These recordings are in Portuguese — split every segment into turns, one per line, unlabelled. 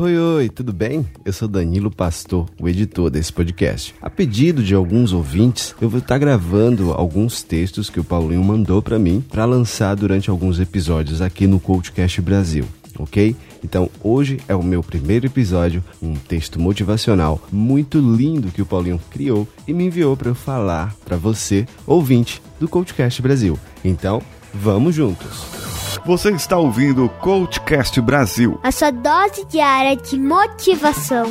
Oi, oi, tudo bem? Eu sou Danilo Pastor, o editor desse podcast. A pedido de alguns ouvintes, eu vou estar gravando alguns textos que o Paulinho mandou para mim para lançar durante alguns episódios aqui no Coachcast Brasil, ok? Então, hoje é o meu primeiro episódio, um texto motivacional muito lindo que o Paulinho criou e me enviou para eu falar para você, ouvinte do Coachcast Brasil. Então, vamos juntos.
Você está ouvindo o Coachcast Brasil.
A sua dose diária de motivação.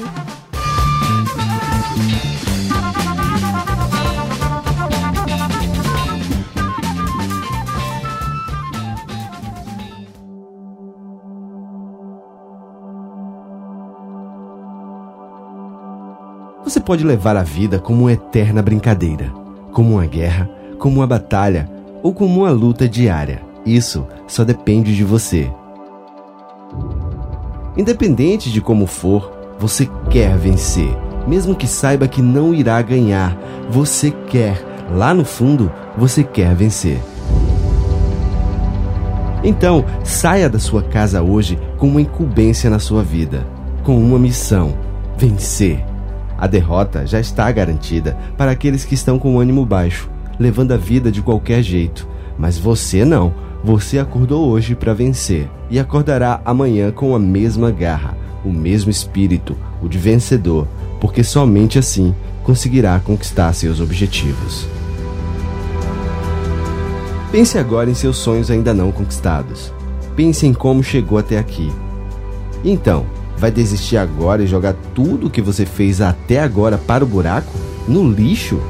Você pode levar a vida como uma eterna brincadeira, como uma guerra, como uma batalha ou como uma luta diária. Isso só depende de você. Independente de como for, você quer vencer. Mesmo que saiba que não irá ganhar, você quer. Lá no fundo, você quer vencer. Então, saia da sua casa hoje com uma incumbência na sua vida, com uma missão: vencer. A derrota já está garantida para aqueles que estão com ânimo baixo, levando a vida de qualquer jeito. Mas você não você acordou hoje para vencer e acordará amanhã com a mesma garra, o mesmo espírito, o de vencedor, porque somente assim conseguirá conquistar seus objetivos. Pense agora em seus sonhos ainda não conquistados. Pense em como chegou até aqui. Então, vai desistir agora e jogar tudo o que você fez até agora para o buraco? No lixo?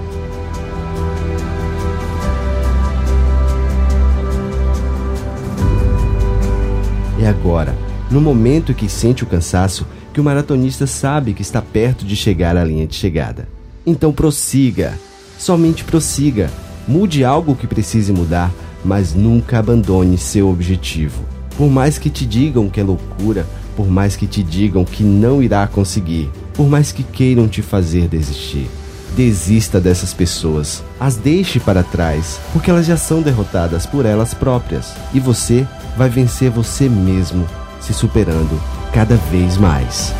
Agora, no momento que sente o cansaço, que o maratonista sabe que está perto de chegar à linha de chegada. Então prossiga, somente prossiga. Mude algo que precise mudar, mas nunca abandone seu objetivo. Por mais que te digam que é loucura, por mais que te digam que não irá conseguir, por mais que queiram te fazer desistir. Desista dessas pessoas, as deixe para trás, porque elas já são derrotadas por elas próprias e você vai vencer você mesmo, se superando cada vez mais.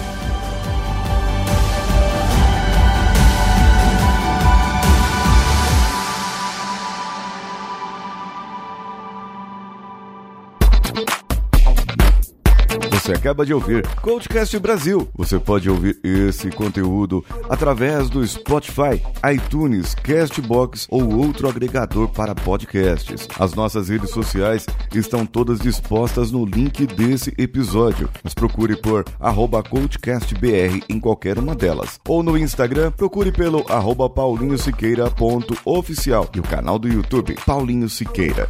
Você acaba de ouvir Coachcast Brasil. Você pode ouvir esse conteúdo através do Spotify, iTunes, Castbox ou outro agregador para podcasts. As nossas redes sociais estão todas dispostas no link desse episódio. Nos procure por arroba CoachCastBR em qualquer uma delas. Ou no Instagram, procure pelo arroba paulinhosiqueira.oficial e o canal do YouTube Paulinho Siqueira.